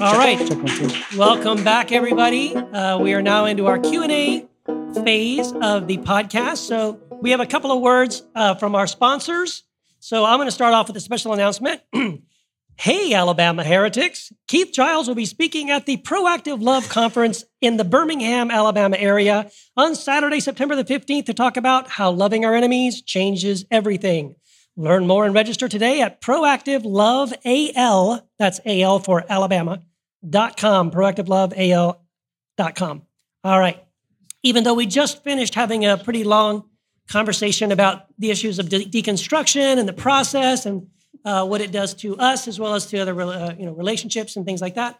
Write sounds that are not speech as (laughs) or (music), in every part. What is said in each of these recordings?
All right. Check one, two. Welcome back, everybody. Uh, we are now into our Q and A phase of the podcast. So we have a couple of words uh, from our sponsors. So I'm going to start off with a special announcement. (clears throat) hey, Alabama heretics! Keith Giles will be speaking at the Proactive Love Conference in the Birmingham, Alabama area on Saturday, September the 15th, to talk about how loving our enemies changes everything. Learn more and register today at Proactive Love AL. That's AL for Alabama dot com, proactiveloveal.com. All right. Even though we just finished having a pretty long conversation about the issues of de- deconstruction and the process and uh, what it does to us as well as to other uh, you know relationships and things like that.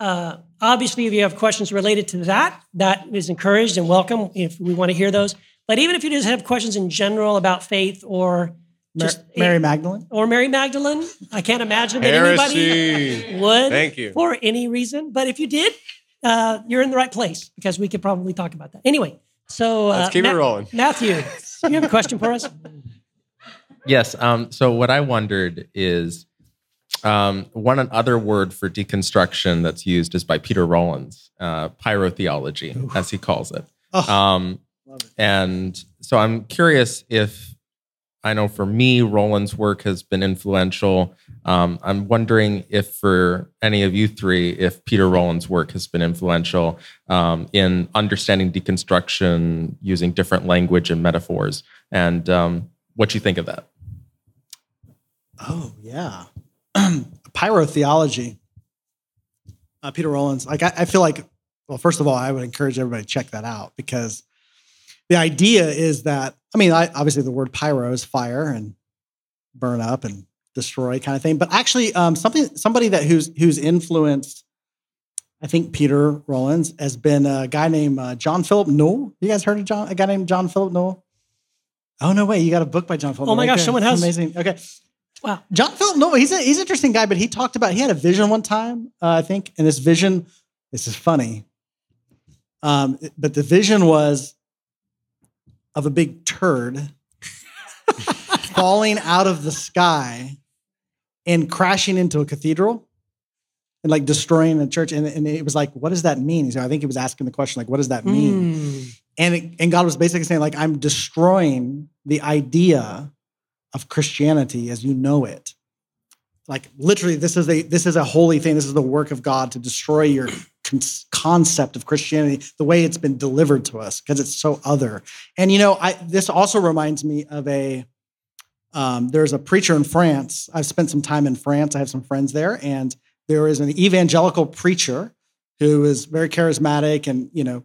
Uh, obviously, if you have questions related to that, that is encouraged and welcome if we want to hear those. But even if you just have questions in general about faith or Mar- just Mary Magdalene. or Mary Magdalene, I can't imagine that Heresy. anybody would Thank you. for any reason. But if you did, uh, you're in the right place because we could probably talk about that. Anyway, so uh, Let's keep it rolling. Matthew, you have a question for us? Yes. Um, so what I wondered is um, one other word for deconstruction that's used is by Peter Rollins, uh, pyrotheology, as he calls it. Oh, Um, and so I'm curious if I know for me, Rollins' work has been influential. Um, I'm wondering if for any of you three, if Peter Rollins' work has been influential um, in understanding deconstruction using different language and metaphors, and um, what you think of that. oh yeah. (clears throat) Pyrotheology. Uh, Peter Rollins. Like I, I feel like, well, first of all, I would encourage everybody to check that out because the idea is that I mean, I, obviously the word pyro is fire and burn up and destroy kind of thing, but actually, um, something somebody that who's who's influenced. I think Peter Rollins has been a guy named uh, John Philip Newell. You guys heard of John? A guy named John Philip Newell. Oh no way! You got a book by John Philip. Oh my Newell. gosh, someone has- amazing. Okay, Wow. John Philip Newell. He's a, he's an interesting guy, but he talked about he had a vision one time, uh, I think, and this vision. This is funny, um, but the vision was of a big turd falling out of the sky and crashing into a cathedral and like destroying a church. And, and it was like, what does that mean? So I think he was asking the question, like, what does that mean? Hmm. And it, and God was basically saying, like, I'm destroying the idea of Christianity as you know it. Like literally, this is a this is a holy thing. This is the work of God to destroy your concept of Christianity, the way it's been delivered to us, because it's so other. And you know, I this also reminds me of a. Um, there's a preacher in France. I've spent some time in France. I have some friends there, and there is an evangelical preacher who is very charismatic and you know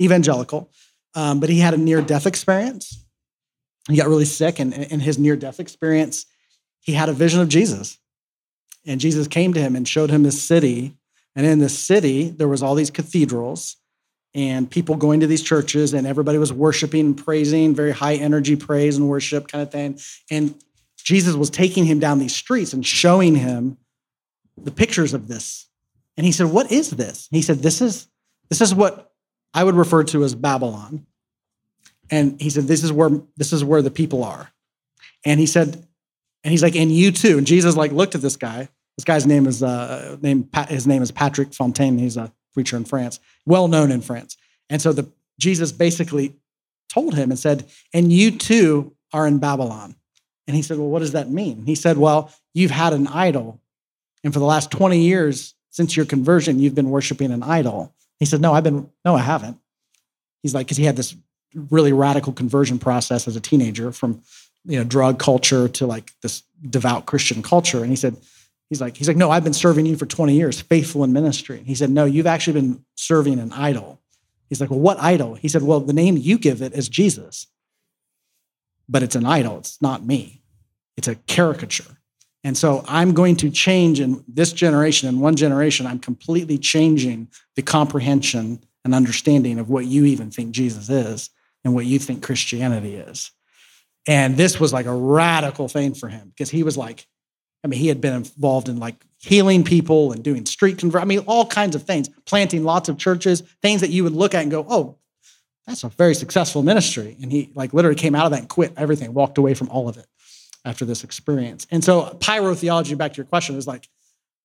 evangelical, um, but he had a near death experience. He got really sick, and in his near death experience, he had a vision of Jesus. And Jesus came to him and showed him this city. And in the city, there was all these cathedrals and people going to these churches, and everybody was worshiping and praising, very high energy praise and worship kind of thing. And Jesus was taking him down these streets and showing him the pictures of this. And he said, What is this? He said, This is this is what I would refer to as Babylon. And he said, This is where this is where the people are. And he said, and he's like, and you too. And Jesus like looked at this guy. This guy's name is uh name his name is Patrick Fontaine. He's a preacher in France, well known in France. And so the Jesus basically told him and said, and you too are in Babylon. And he said, Well, what does that mean? He said, Well, you've had an idol. And for the last 20 years since your conversion, you've been worshiping an idol. He said, No, I've been, no, I haven't. He's like, because he had this really radical conversion process as a teenager from you know drug culture to like this devout Christian culture. And he said, he's like, he's like, no, I've been serving you for 20 years, faithful in ministry. And he said, no, you've actually been serving an idol. He's like, well, what idol? He said, well, the name you give it is Jesus, but it's an idol. It's not me. It's a caricature. And so I'm going to change in this generation, in one generation, I'm completely changing the comprehension and understanding of what you even think Jesus is and what you think Christianity is. And this was like a radical thing for him because he was like, I mean, he had been involved in like healing people and doing street convert. I mean, all kinds of things, planting lots of churches, things that you would look at and go, oh, that's a very successful ministry. And he like literally came out of that and quit everything, walked away from all of it after this experience. And so pyrotheology, back to your question, is like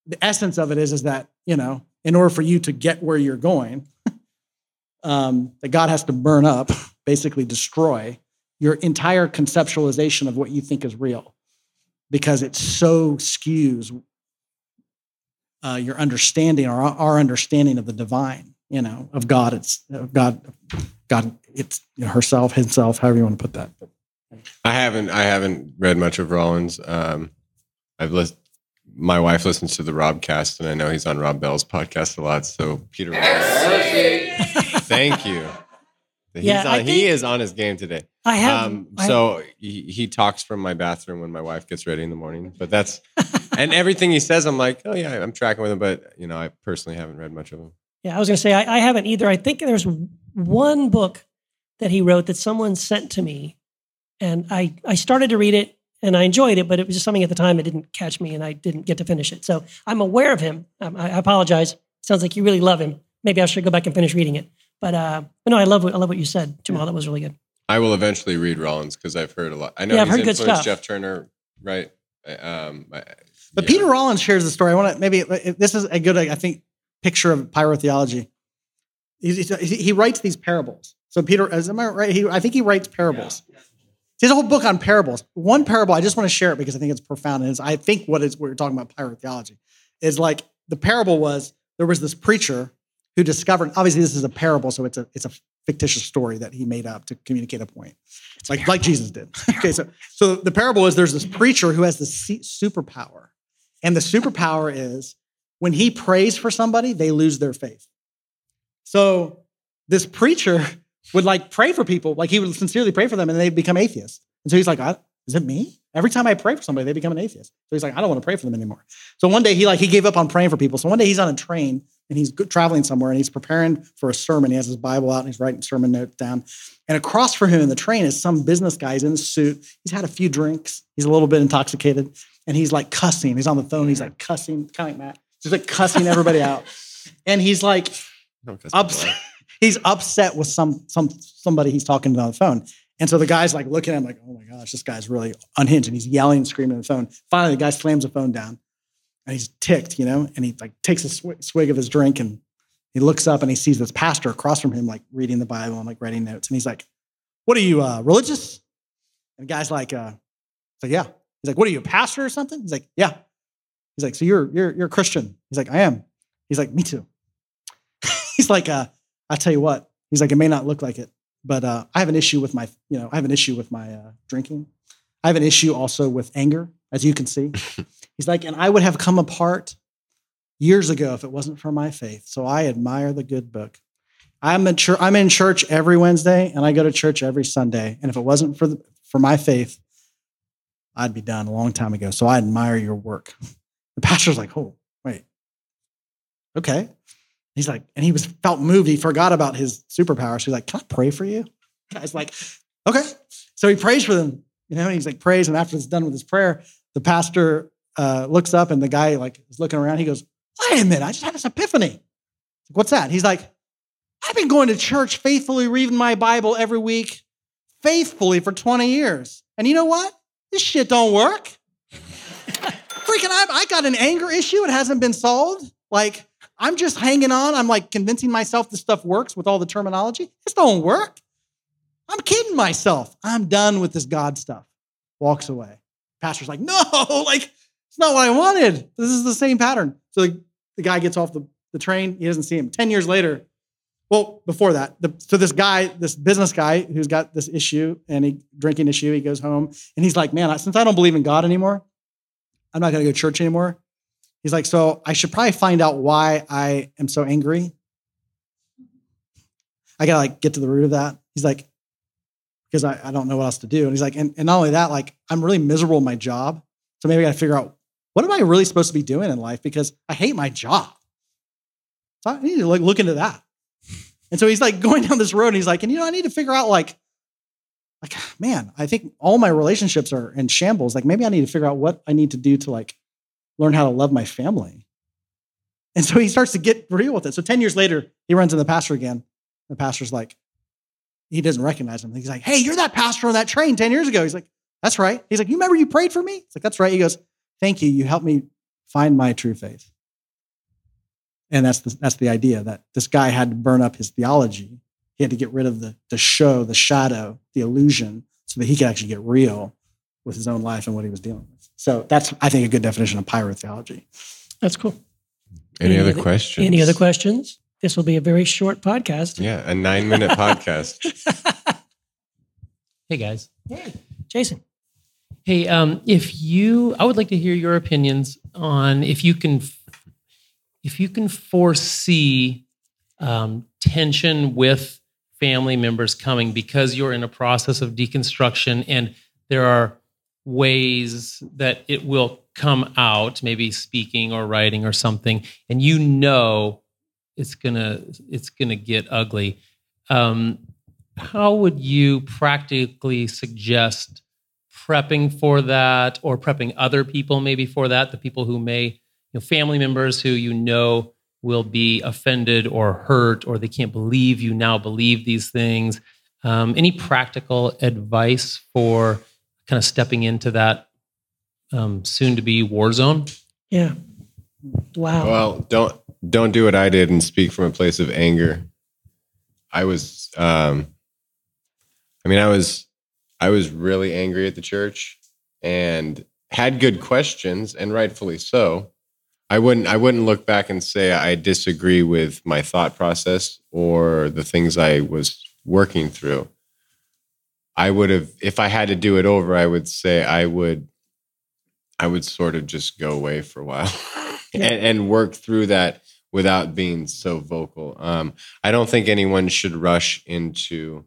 the essence of it is, is that, you know, in order for you to get where you're going, (laughs) um, that God has to burn up, (laughs) basically destroy your entire conceptualization of what you think is real because it so skews uh, your understanding or our, our understanding of the divine, you know, of God. It's of God, God, it's you know, herself, himself, however you want to put that. I haven't I haven't read much of Rollins. Um, I've listened. My wife listens to the Robcast, and I know he's on Rob Bell's podcast a lot. So Peter, Rollins, thank you. He's Yeah, I on, he is on his game today. I have. Um, I- so he, he talks from my bathroom when my wife gets ready in the morning. But that's and everything he says, I'm like, oh yeah, I'm tracking with him. But you know, I personally haven't read much of him. Yeah, I was going to say I, I haven't either. I think there's one book that he wrote that someone sent to me, and I I started to read it and I enjoyed it, but it was just something at the time that didn't catch me, and I didn't get to finish it. So I'm aware of him. Um, I, I apologize. Sounds like you really love him. Maybe I should go back and finish reading it. But uh, but no, I love what I love what you said, Jamal. That was really good. I will eventually read Rollins because I've heard a lot. I know Yeah, I've he's heard good influenced stuff. Jeff Turner, right? Um, I- But yeah. Peter Rollins shares the story. I want to maybe this is a good, I think, picture of pyrotheology. He's, he's- he writes these parables. So Peter, is am I right? He, I think he writes parables. He has a whole book on parables. One parable, I just want to share it because I think it's profound. And it's, I think what is we're talking about pyrotheology is like the parable was there was this preacher who discovered. Obviously, this is a parable, so it's a it's a fictitious story that he made up to communicate a point. It's like like Jesus did. okay, so so the parable is there's this preacher who has this superpower, and the superpower is when he prays for somebody, they lose their faith. So this preacher would like pray for people, like he would sincerely pray for them, and they become atheists. And so he's like, "Is it me?" Every time I pray for somebody, they become an atheist. So he's like, "I don't want to pray for them anymore." So one day he like he gave up on praying for people. So one day he's on a train and he's traveling somewhere and he's preparing for a sermon. He has his Bible out and he's writing sermon notes down. And across from him in the train is some business guy. He's in a suit. He's had a few drinks. He's a little bit intoxicated, and he's like cussing. He's on the phone. He's like cussing, kind of like Matt, just like cussing everybody out. (laughs) And he's like No, 'cause people upset. (laughs) He's upset with some some somebody he's talking to on the phone. And so the guy's like looking at him like, oh my gosh, this guy's really unhinged. And he's yelling and screaming on the phone. Finally, the guy slams the phone down and he's ticked, you know, and he like takes a swig, swig of his drink and he looks up and he sees this pastor across from him, like reading the Bible and like writing notes. And he's like, what are you, uh, religious? And the guy's like, uh, like, yeah. He's like, what are you, a pastor or something? He's like, yeah. He's like, so you're, you're, you're a Christian. He's like, I am. He's like, me too. (laughs) he's like, uh, I tell you what, he's like, it may not look like it, but uh, I have an issue with my, you know, I have an issue with my uh, drinking. I have an issue also with anger, as you can see. he's like, and I would have come apart years ago if it wasn't for my faith. So I admire the good book. I'm church. I'm in church every Wednesday, and I go to church every Sunday. And if it wasn't for the, for my faith, I'd be done a long time ago. So I admire your work. The pastor's like, oh, wait, okay. He's like, and he was felt moved. He forgot about his superpower. So he's like, can I pray for you? Guy's like, okay. So he prays for them. You know, and he's like, prays. And after it's done with his prayer, the pastor uh, looks up and the guy like is looking around. He goes, wait a minute, I just had this epiphany. What's that? He's like, I've been going to church faithfully, reading my Bible every week, faithfully for 20 years. And you know what? This shit don't work. (laughs) Freaking, I, I got an anger issue. It hasn't been solved. Like, I'm just hanging on. I'm like convincing myself this stuff works with all the terminology. This don't work. I'm kidding myself. I'm done with this God stuff. Walks away. Pastor's like, no, (laughs) like, it's not what I wanted. This is the same pattern. So the, the guy gets off the, the train. He doesn't see him. 10 years later, well, before that, the, so this guy, this business guy who's got this issue and he drinking issue, he goes home and he's like, man, I, since I don't believe in God anymore, I'm not going to go to church anymore. He's like, so I should probably find out why I am so angry. I gotta like get to the root of that. He's like, because I, I don't know what else to do. And he's like, and, and not only that, like I'm really miserable in my job. So maybe I gotta figure out what am I really supposed to be doing in life because I hate my job. So I need to like look into that. And so he's like (laughs) going down this road and he's like, and you know, I need to figure out like, like, man, I think all my relationships are in shambles. Like maybe I need to figure out what I need to do to like learn how to love my family. And so he starts to get real with it. So 10 years later, he runs into the pastor again. The pastor's like, he doesn't recognize him. He's like, hey, you're that pastor on that train 10 years ago. He's like, that's right. He's like, you remember you prayed for me? He's like, that's right. He goes, thank you. You helped me find my true faith. And that's the, that's the idea that this guy had to burn up his theology. He had to get rid of the, the show, the shadow, the illusion, so that he could actually get real with his own life and what he was dealing with. So that's, I think, a good definition of pyrotheology. That's cool. Any, Any other other- questions? Any other questions? This will be a very short podcast. Yeah, a nine minute podcast. (laughs) Hey guys. Hey, Jason. Hey, um, if you, I would like to hear your opinions on if you can, if you can foresee um, tension with family members coming because you're in a process of deconstruction, and there are ways that it will come out, maybe speaking or writing or something, and you know it's gonna it's gonna get ugly. Um, how would you practically suggest prepping for that or prepping other people maybe for that the people who may you know family members who you know will be offended or hurt or they can't believe you now believe these things um, any practical advice for kind of stepping into that um, soon to be war zone Yeah. Wow. Well, don't don't do what I did and speak from a place of anger. I was um I mean I was I was really angry at the church and had good questions and rightfully so. I wouldn't I wouldn't look back and say I disagree with my thought process or the things I was working through. I would have if I had to do it over I would say I would I would sort of just go away for a while (laughs) and, and work through that without being so vocal. Um, I don't think anyone should rush into,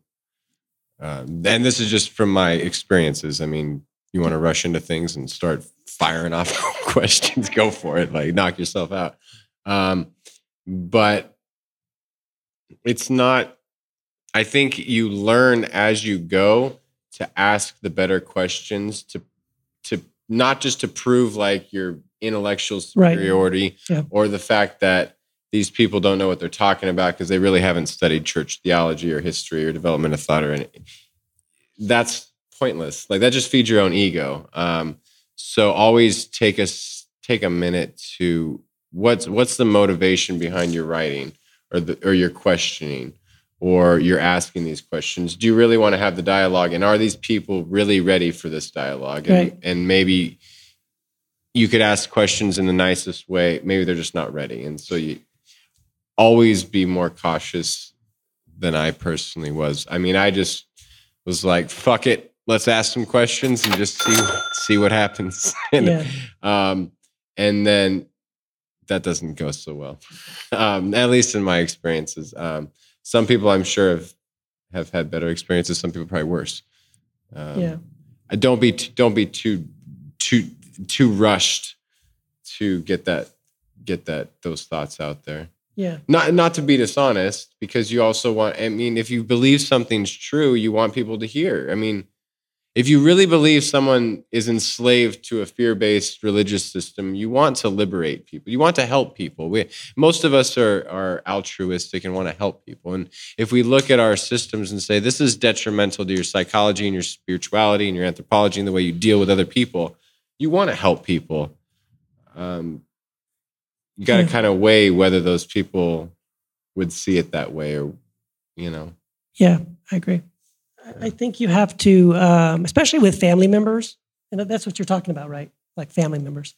um, and this is just from my experiences. I mean, you want to rush into things and start firing off (laughs) questions, go for it, like knock yourself out. Um, but it's not, I think you learn as you go to ask the better questions to to not just to prove like your intellectual Right. superiority Yeah. or the fact that these people don't know what they're talking about because they really haven't studied church theology or history or development of thought or anything. That's pointless. Like that just feeds your own ego. Um, so always take us take a minute to what's what's the motivation behind your writing or the or your questioning or you're asking these questions. Do you really want to have the dialogue? And are these people really ready for this dialogue? And, Right. and maybe you could ask questions in the nicest way. Maybe they're just not ready. And so you always be more cautious than I personally was. I mean, I just was like, fuck it. Let's ask some questions and just see see what happens. (laughs) and, Yeah. um, and then that doesn't go so well. Um, at least in my experiences. Um, some people I'm sure have have had better experiences. Some people probably worse. Um, Yeah. Don't be t- don't be too too too rushed to get that get that those thoughts out there. Yeah. Not not to be dishonest, because you also want. I mean, if you believe something's true, you want people to hear. I mean, if you really believe someone is enslaved to a fear-based religious system, you want to liberate people. You want to help people. We, most of us are are altruistic and want to help people. And if we look at our systems and say this is detrimental to your psychology and your spirituality and your anthropology and the way you deal with other people, you want to help people. Um, you got to Yeah. kind of weigh whether those people would see it that way or, you know. Yeah, I agree. I- I think you have to, um, especially with family members, and that's what you're talking about, right? Like family members,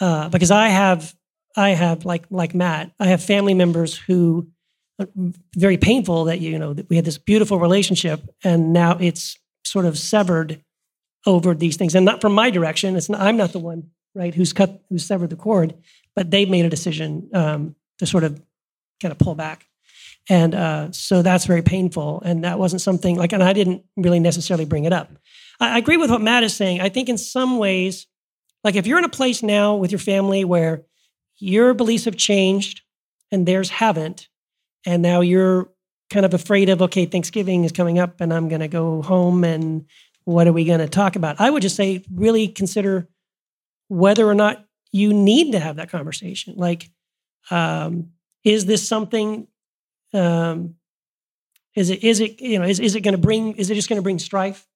uh, because I have, I have like like Matt, I have family members who uh, very painful that you know that we had this beautiful relationship and now it's sort of severed over these things, and not from my direction. It's not, I'm not the one, right, who's cut, who's severed the cord, but they've made a decision um, to sort of kind of pull back. And uh, so that's very painful. And that wasn't something like, and I didn't really necessarily bring it up. I, I agree with what Matt is saying. I think in some ways, like if you're in a place now with your family where your beliefs have changed and theirs haven't, and now you're kind of afraid of, okay, Thanksgiving is coming up and I'm going to go home and what are we going to talk about? I would just say, really consider whether or not you need to have that conversation. Like, um, is this something um, is it is it you know is, is it going to bring is it just going to bring strife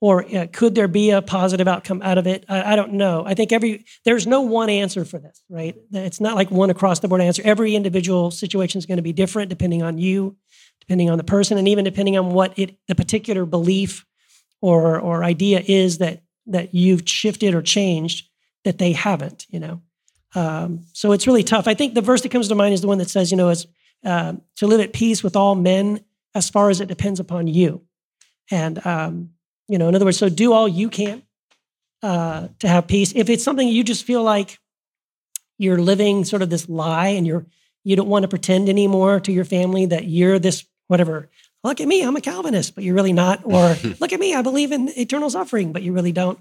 or uh, could there be a positive outcome out of it? I, I, don't know. I think every there's no one answer for this, right? It's not like one across the board answer. Every individual situation is going to be different depending on you, depending on the person, and even depending on what it the particular belief or or idea is that that you've shifted or changed that they haven't. You know, um, so it's really tough. I think the verse that comes to mind is the one that says, you know, as uh, to live at peace with all men as far as it depends upon you. And um, you know, in other words, so do all you can uh, to have peace. If it's something you just feel like you're living sort of this lie and you're you don't want to pretend anymore to your family that you're this whatever. Look at me, I'm a Calvinist, but you're really not. Or (laughs) look at me, I believe in eternal suffering, but you really don't.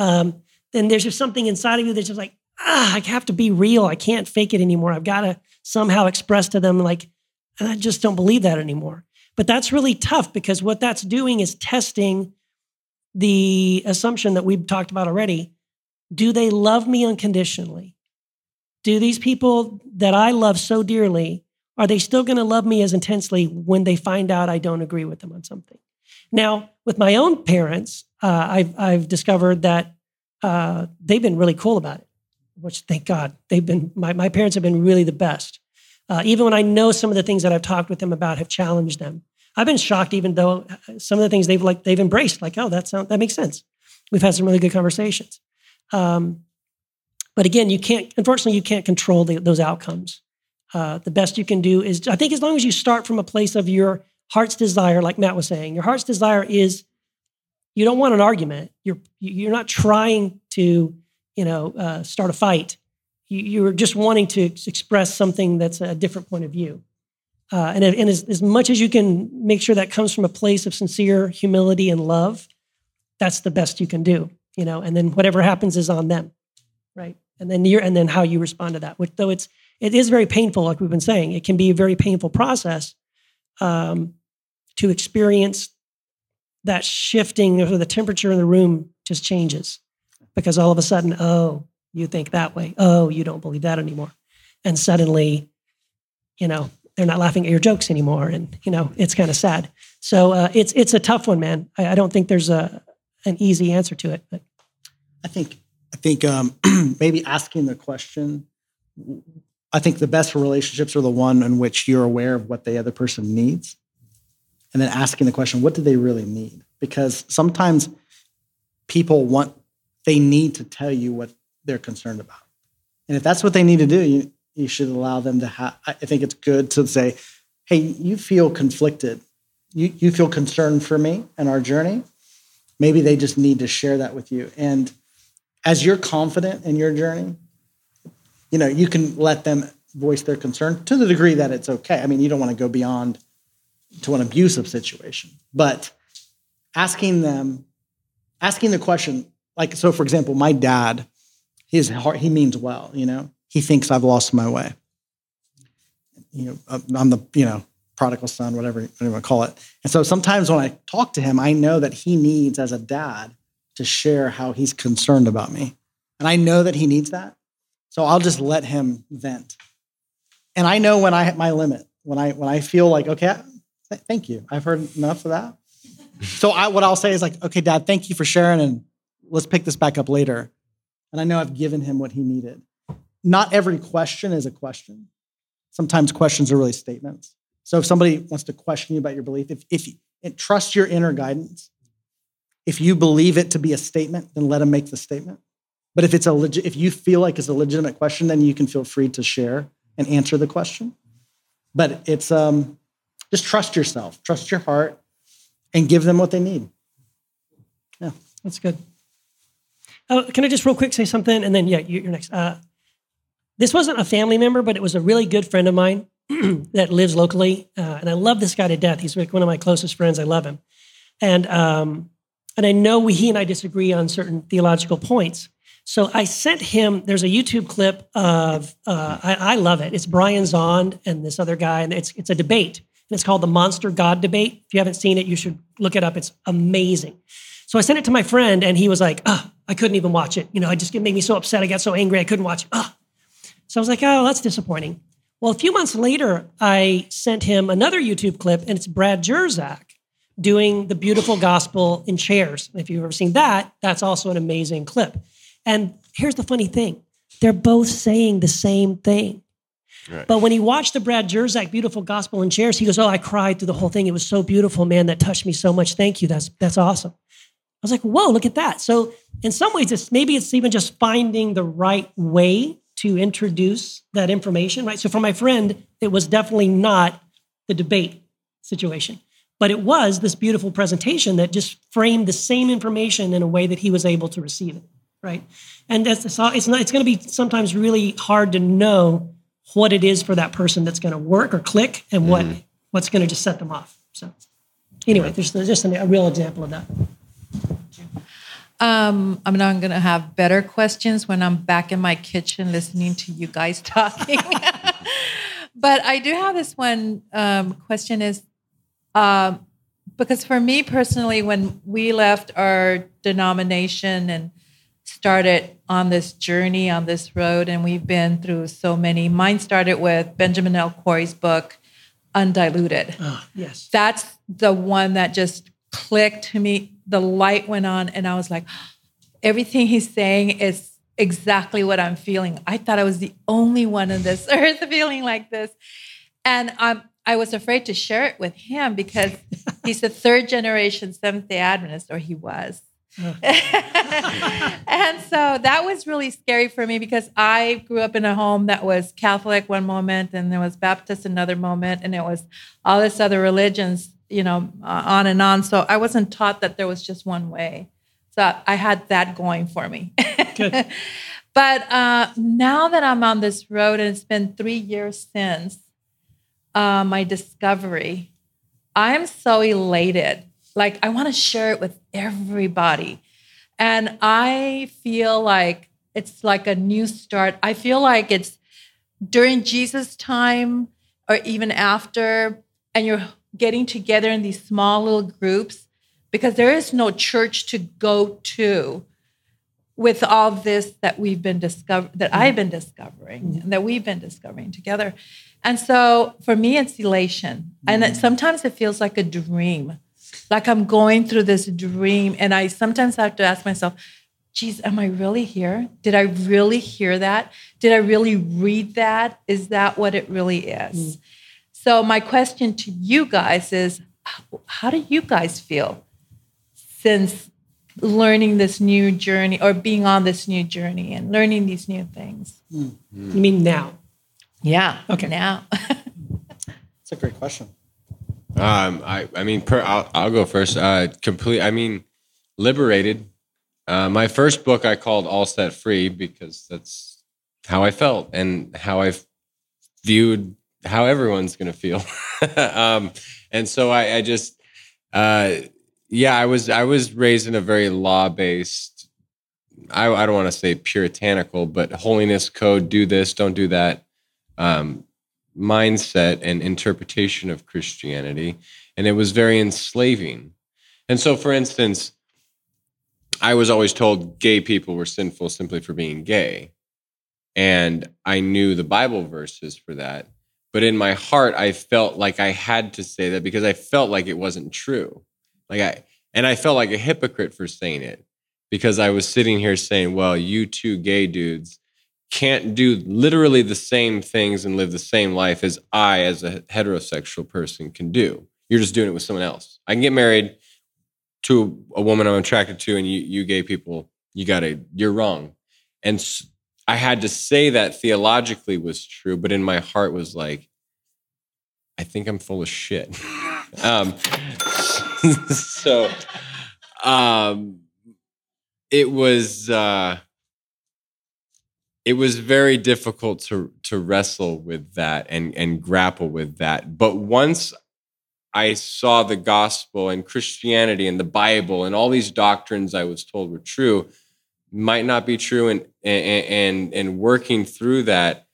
Um, then there's just something inside of you that's just like, ah, I have to be real. I can't fake it anymore. I've got to somehow express to them like, I just don't believe that anymore. But that's really tough because what that's doing is testing the assumption that we've talked about already do they love me unconditionally? Do these people that I love so dearly, are they still going to love me as intensely when they find out I don't agree with them on something? Now, with my own parents, uh, I've, I've discovered that uh, they've been really cool about it, which thank God. They've been, my, my parents have been really the best. Uh, even when I know some of the things that I've talked with them about have challenged them. I've been shocked, even though uh, some of the things they've like they've embraced, like, oh, that sound, that makes sense. We've had some really good conversations. Um, but again, you can't. Unfortunately, you can't control the, those outcomes. Uh, the best you can do is, I think, as long as you start from a place of your heart's desire, like Matt was saying, your heart's desire is you don't want an argument. You're you're not trying to, you know, uh, start a fight. You, you're just wanting to express something that's a different point of view. Uh, and, and as, as much as you can make sure that comes from a place of sincere humility and love, that's the best you can do, you know. And then whatever happens is on them, right? And then you're, and then how you respond to that. Which though it's it is very painful, like we've been saying, it can be a very painful process um, to experience that shifting or the temperature in the room just changes because all of a sudden, oh, you think that way. Oh, you don't believe that anymore. And suddenly, you know, they're not laughing at your jokes anymore, and you know it's kind of sad. So uh, it's it's a tough one, man. I, I, don't think there's a an easy answer to it. But I think I think um, (clears throat) maybe asking the question. I think the best relationships are the one in which you're aware of what the other person needs, and then asking the question, what do they really need? Because sometimes people want they need to tell you what they're concerned about, and if that's what they need to do, you you should allow them to have i think it's good to say hey you feel conflicted. You, you feel concerned for me and our journey. Maybe they just need to share that with you. And as you're confident in your journey you know you can let them voice their concern to the degree that it's okay i mean you don't want to go beyond to an abusive situation but asking them asking the question like so for example my dad his heart he means well you know he thinks I've lost my way. You know, I'm the, you know, prodigal son, whatever, whatever you want to call it. And so sometimes when I talk to him, I know that he needs, as a dad, to share how he's concerned about me. And I know that he needs that. So I'll just let him vent. And I know when I hit my limit, when I when I feel like, okay, thank you. I've heard enough of that. So I, what I'll say is like, okay, dad, thank you for sharing and let's pick this back up later. And I know I've given him what he needed not every question is a question. Sometimes questions are really statements. So if somebody wants to question you about your belief, if, if you trust your inner guidance, if you believe it to be a statement, then let them make the statement. But if it's a legit, if you feel like it's a legitimate question, then you can feel free to share and answer the question. But it's um, just trust yourself, trust your heart, and give them what they need. Yeah, that's good. Oh, can I just real quick say something, and then yeah, you're next. Uh, this wasn't a family member, but it was a really good friend of mine (clears throat) that lives locally, uh, and I love this guy to death. He's like one of my closest friends. I love him, and um, and I know we, he and I disagree on certain theological points. So I sent him. There's a YouTube clip of uh, I, I, love it. It's Brian Zahnd and this other guy, and it's it's a debate, and it's called the Monster God Debate. If you haven't seen it, you should look it up. It's amazing. So I sent it to my friend, and he was like, "Oh, I couldn't even watch it. You know, it just made me so upset. I got so angry, I couldn't watch it. Oh, so I was like, oh, that's disappointing. Well, a few months later, I sent him another YouTube clip, and it's Brad Jersak doing the beautiful gospel in chairs. If you've ever seen that, that's also an amazing clip. And here's the funny thing they're both saying the same thing. Right. But when he watched the Brad Jersak beautiful gospel in chairs, he goes, "Oh, I cried through the whole thing. It was so beautiful, man. That touched me so much. Thank you. That's that's awesome." I was like, "Whoa, look at that!" So in some ways, it's maybe it's even just finding the right way to introduce that information, right? So for my friend, it was definitely not the debate situation, but it was this beautiful presentation that just framed the same information in a way that he was able to receive it, right? And that's it's not it's going to be sometimes really hard to know what it is for that person that's going to work or click and what what's going to just set them off. So anyway, there's, there's just a, a real example of that. Um, I'm not going to have better questions when I'm back in my kitchen listening to you guys (laughs) talking. but I do have this one um, question is um, because for me personally, when we left our denomination and started on this journey on this road, and we've been through so many. Mine started with Benjamin L. Corey's book, Undiluted Ah, yes. that's the one that just clicked to me. The light went on, and I was like, (gasps) everything he's saying is exactly what I'm feeling. I thought I was the only one on this (laughs) earth feeling like this. And um, I was afraid to share it with him because (laughs) he's a third generation Seventh day Adventist, or he was. (laughs) and so that was really scary for me because I grew up in a home that was Catholic one moment and there was Baptist another moment and it was all this other religions, you know, uh, on and on. So I wasn't taught that there was just one way. So I had that going for me. Good. (laughs) but uh, now that I'm on this road and it's been three years since uh, my discovery, I'm so elated. Like I want to share it with everybody. And I feel like it's like a new start. I feel like it's during Jesus' time or even after, and you're getting together in these small little groups because there is no church to go to with all this that we've been discover that mm-hmm. I've been discovering and that we've been discovering together. And so for me, it's elation. And it, mm-hmm. sometimes it feels like a dream, like I'm going through this dream. And I sometimes have to ask myself, geez, am I really here? Did I really hear that? Did I really read that? Is that what it really is? Mm. So my question to you guys is, how- how do you guys feel since learning this new journey or being on this new journey and learning these new things? Mm. Mm. You mean now? Yeah. Okay. Now. (laughs) That's a great question. Um, I, I mean, per, I'll, I'll go first. Uh, complete. I mean, liberated. Uh, my first book I called All Set Free because that's how I felt and how I viewed how everyone's going to feel. (laughs) um, and so I, I just, uh, yeah, I was I was raised in a very law based. I, I don't want to say puritanical, but holiness code. Do this, don't do that. Um, mindset and interpretation of Christianity, and it was very enslaving. And so, for instance, I was always told gay people were sinful simply for being gay. And I knew the Bible verses for that. But in my heart, I felt like I had to say that because I felt like it wasn't true. Like I, and I felt like a hypocrite for saying it because I was sitting here saying, well, you two gay dudes can't do literally the same things and live the same life as I, as a heterosexual person, can do. You're just doing it with someone else. I can get married to a woman I'm attracted to, and you, you gay people, you gotta, you're wrong. And I had to say that theologically was true, but in my heart was like, I think I'm full of shit. (laughs) um, (laughs) so, um, it was. Uh, it was very difficult to to wrestle with that and and grapple with that. But once i saw the gospel and christianity and the bible and all these doctrines i was told were true might not be true and and and, working through that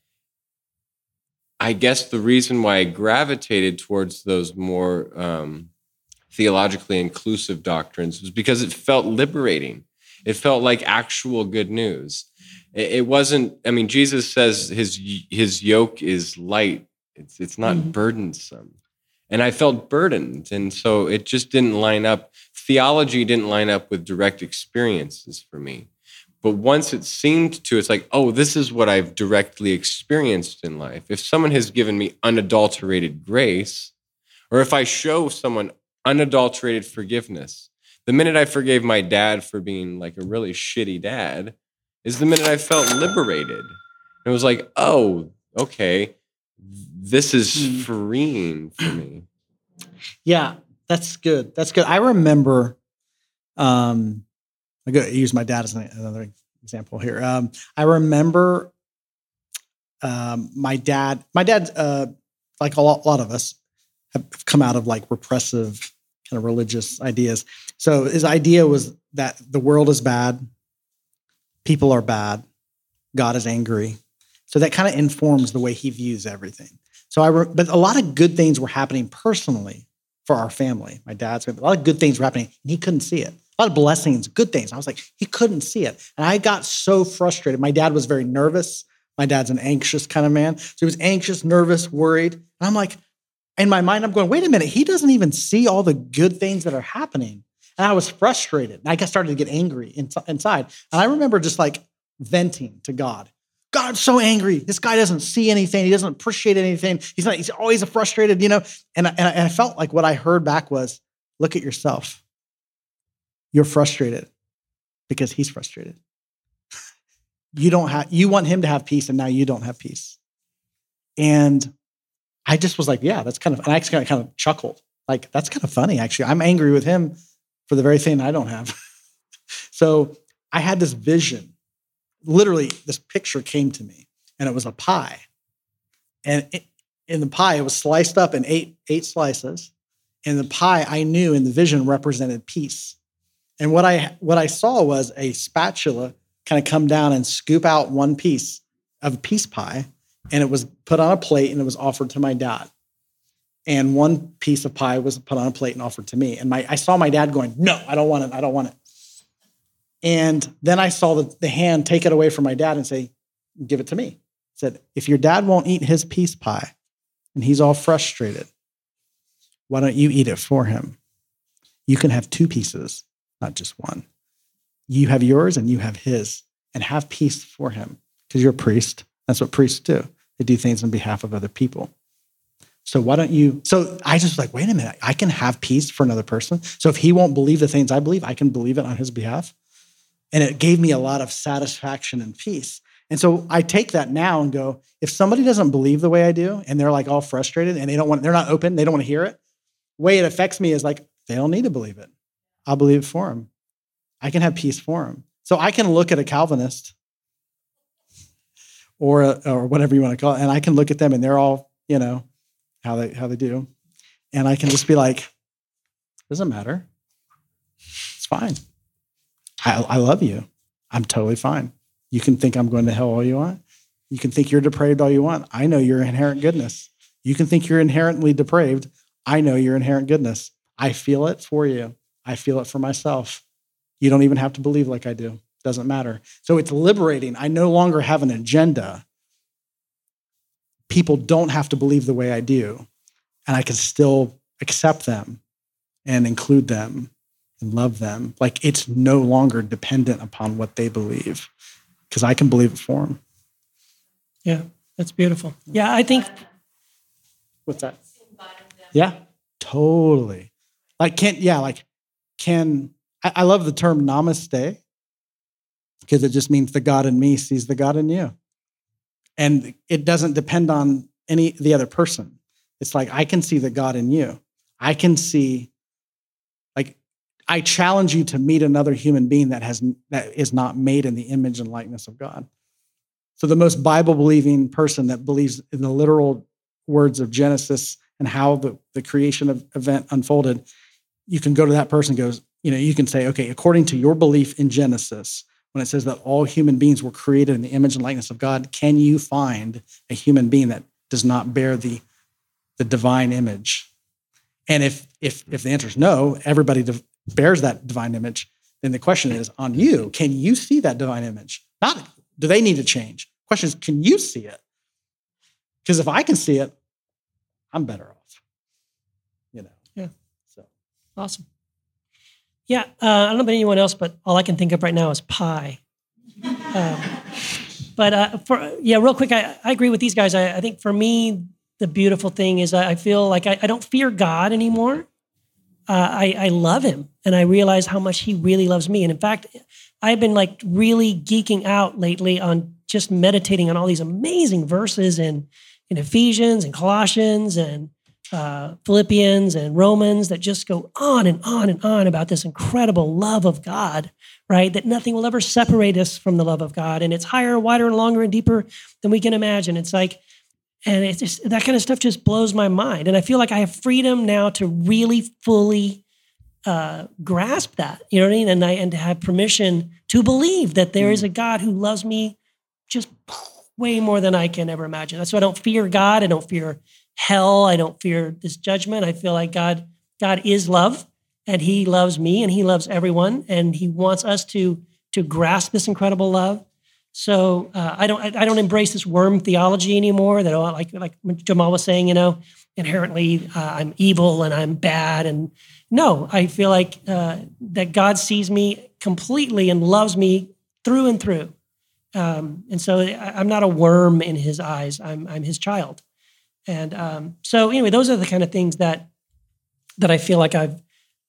i guess the reason why i gravitated towards those more um, theologically inclusive doctrines was because it felt liberating. It felt like actual good news it it wasn't i mean jesus says his his yoke is light it's it's not Mhm. burdensome and I felt burdened. And so it just didn't line up. Theology didn't line up with direct experiences for me. But once it seemed to, it's like, oh, this is what I've directly experienced in life. If someone has given me unadulterated grace, or if I show someone unadulterated forgiveness, the minute I forgave my dad for being like a really shitty dad is the minute I felt liberated. It was like, oh, okay, this is Hmm. freeing for me. Yeah, that's good. That's good. I remember, um, I go use my dad as an, another example here. Um, I remember, um, my dad. My dad, uh, like a lot, a lot of us, have come out of like repressive kind of religious ideas. So his idea was that the world is bad, people are bad, God is angry. So that kind of informs the way he views everything. So I, re- but a lot of good things were happening personally for our family. My dad's a lot of good things were happening, and he couldn't see it. A lot of blessings, good things. I was like, he couldn't see it, and I got so frustrated. My dad was very nervous. My dad's an anxious kind of man, so he was anxious, nervous, worried. And I'm like, in my mind, I'm going, wait a minute, he doesn't even see all the good things that are happening. And I was frustrated. And I started to get angry in- inside. And I remember just like venting to God. God, I'm so angry. This guy doesn't see anything. He doesn't appreciate anything. He's not, he's always frustrated, you know? And I, and I, and I felt like what I heard back was, look at yourself. You're frustrated because he's frustrated. (laughs) You don't have, you want him to have peace and now you don't have peace. And I just was like, yeah, that's kind of, and I kind of chuckled. Like, that's kind of funny, actually. I'm angry with him for the very thing I don't have. (laughs) so I had this vision. Literally, this picture came to me, and it was a pie. And it, in the pie, it was sliced up in eight, eight slices. And the pie I knew in the vision represented peace. And what I what I saw was a spatula kind of come down and scoop out one piece of peace pie and it was put on a plate and it was offered to my dad. And one piece of pie was put on a plate and offered to me. And my I saw my dad going, "No, I don't want it. I don't want it." And then I saw the, the hand take it away from my dad and say, "Give it to me." said, "If your dad won't eat his piece pie and he's all frustrated, why don't you eat it for him? You can have two pieces, not just one. You have yours and you have his, and have peace for him because you're a priest. That's what priests do. They do things on behalf of other people. So why don't you? So I just was like, wait a minute, I can have peace for another person. So if he won't believe the things I believe, I can believe it on his behalf. And it gave me a lot of satisfaction and peace. And so I take that now and go, if somebody doesn't believe the way I do and they're like all frustrated and they don't want, they're not open, they don't want to hear it, the way it affects me is like, they don't need to believe it. I'll believe it for them. I can have peace for them. So I can look at a Calvinist or, a, or whatever you want to call it, and I can look at them and they're all, you know, how they, how they do. And I can just be like, doesn't matter. It's fine. I, I love you. I'm totally fine. You can think I'm going to hell all you want. You can think you're depraved all you want. I know your inherent goodness. You can think you're inherently depraved. I know your inherent goodness. I feel it for you. I feel it for myself. You don't even have to believe like I do. Doesn't matter. So it's liberating. I no longer have an agenda. People don't have to believe the way I do, and I can still accept them and include them and love them. Like it's no longer dependent upon what they believe because I can believe it for them. Yeah, that's beautiful. Yeah, I think What's that? Yeah, totally. Like can yeah, like can I, I love the term namaste because it just means the God in me sees the God in you. And it doesn't depend on any the other person. It's like I can see the God in you. I can see like I challenge you to meet another human being that has that is not made in the image and likeness of God. So the most Bible believing person that believes in the literal words of Genesis and how the, the creation of event unfolded, you can go to that person goes, you know, you can say, okay, according to your belief in Genesis, when it says that all human beings were created in the image and likeness of God, can you find a human being that does not bear the, the divine image? And if if if the answer is no, everybody div- bears that divine image, then the question is on you, can you see that divine image? Not do they need to change? question is, can you see it? Because if I can see it, I'm better off. You know? Yeah. So awesome. Yeah, uh, I don't know about anyone else, but all I can think of right now is pie. Um, but uh, for yeah, real quick, I, I agree with these guys. I, I think for me, the beautiful thing is I feel like I, I don't fear God anymore. Uh, I, I love Him, and I realize how much He really loves me. And in fact, I've been like really geeking out lately on just meditating on all these amazing verses in in Ephesians and Colossians and uh, Philippians and Romans that just go on and on and on about this incredible love of God, right? That nothing will ever separate us from the love of God. And it's higher, wider, and longer and deeper than we can imagine. It's like, and it's just that kind of stuff just blows my mind. And I feel like I have freedom now to really fully uh, grasp that, you know what I mean? And I and to have permission to believe that there is a God who loves me just way more than I can ever imagine. That's why I don't fear God. I don't fear hell. I don't fear this judgment. I feel like God, God is love and he loves me and he loves everyone and he wants us to, to grasp this incredible love. So uh, I don't I don't embrace this worm theology anymore. That oh, like like Jamal was saying, you know, inherently uh, I'm evil and I'm bad. And no, I feel like uh, that God sees me completely and loves me through and through. Um, and so I, am not a worm in His eyes. I'm I'm His child. And um, so anyway, those are the kind of things that that I feel like I've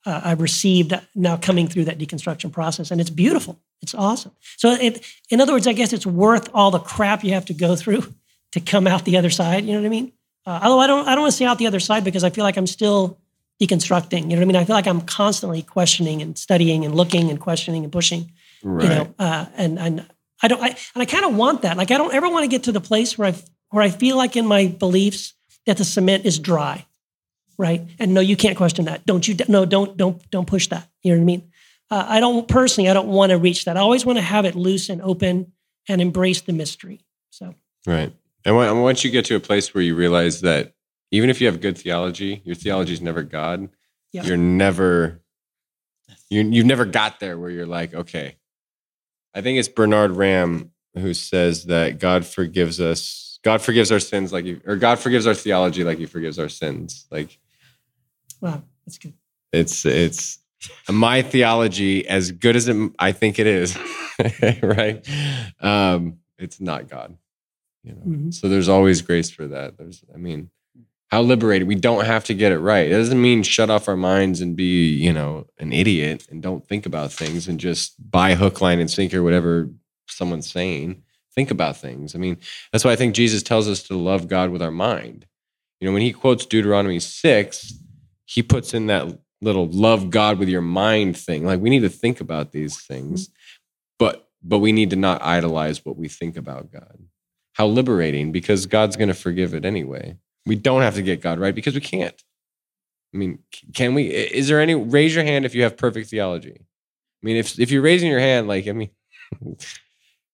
uh, I've received now coming through that deconstruction process, and it's beautiful. It's awesome. So, it, in other words, I guess it's worth all the crap you have to go through (laughs) to come out the other side. You know what I mean? Uh, although I don't, I don't want to say out the other side because I feel like I'm still deconstructing. You know what I mean? I feel like I'm constantly questioning and studying and looking and questioning and pushing. Right. You know, uh, and and I don't, I, and I kind of want that. Like I don't ever want to get to the place where I where I feel like in my beliefs that the cement is dry, right? And no, you can't question that. Don't you? No, don't don't don't push that. You know what I mean? Uh, I don't personally. I don't want to reach that. I always want to have it loose and open and embrace the mystery. So right. And once you get to a place where you realize that even if you have good theology, your theology is never God. Yeah. You're never you you've never got there where you're like, okay. I think it's Bernard Ramm who says that God forgives us God forgives our sins like you, or God forgives our theology like He forgives our sins. Like, wow, that's good. It's it's my theology as good as it, I think it is, (laughs) right? Um, it's not God, you know. Mm-hmm. So there's always grace for that. There's, I mean, how liberated. We don't have to get it right. It doesn't mean shut off our minds and be, you know, an idiot and don't think about things and just buy hook, line, and sinker whatever someone's saying think about things. I mean, that's why I think Jesus tells us to love God with our mind. You know, when he quotes Deuteronomy 6, he puts in that little love God with your mind thing. Like we need to think about these things, but but we need to not idolize what we think about God. How liberating because God's going to forgive it anyway. We don't have to get God right because we can't. I mean, can we is there any raise your hand if you have perfect theology? I mean, if if you're raising your hand like I mean (laughs)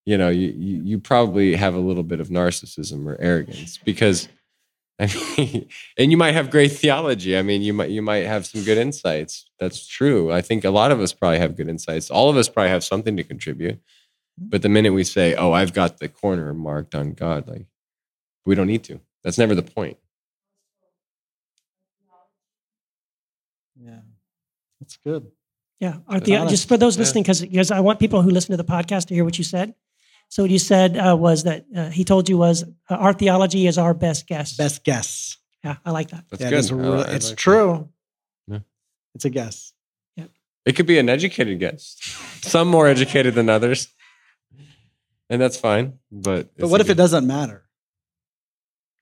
you know, you, you, you probably have a little bit of narcissism or arrogance because, (laughs) I mean, and you might have great theology. I mean, you might you might have some good insights. That's true. I think a lot of us probably have good insights. All of us probably have something to contribute. Mm-hmm. But the minute we say, "Oh, I've got the corner marked on God," like we don't need to. That's never the point. Yeah, that's good. Yeah, our the, just for those listening, because because I want people who listen to the podcast to hear what you said. So what you said uh, was that uh, he told you was uh, our theology is our best guess. Best guess. Yeah, I like that. That's yeah, good. It's, really, it's like true. Yeah. It's a guess. Yeah. It could be an educated guess. (laughs) Some more educated than others, and that's fine. But but what if it doesn't matter?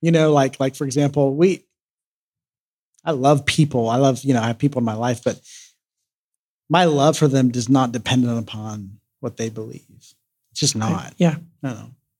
You know, like like for example, we. I love people. I love you know I have people in my life, but my love for them does not depend upon what they believe. It's just not. Yeah. No,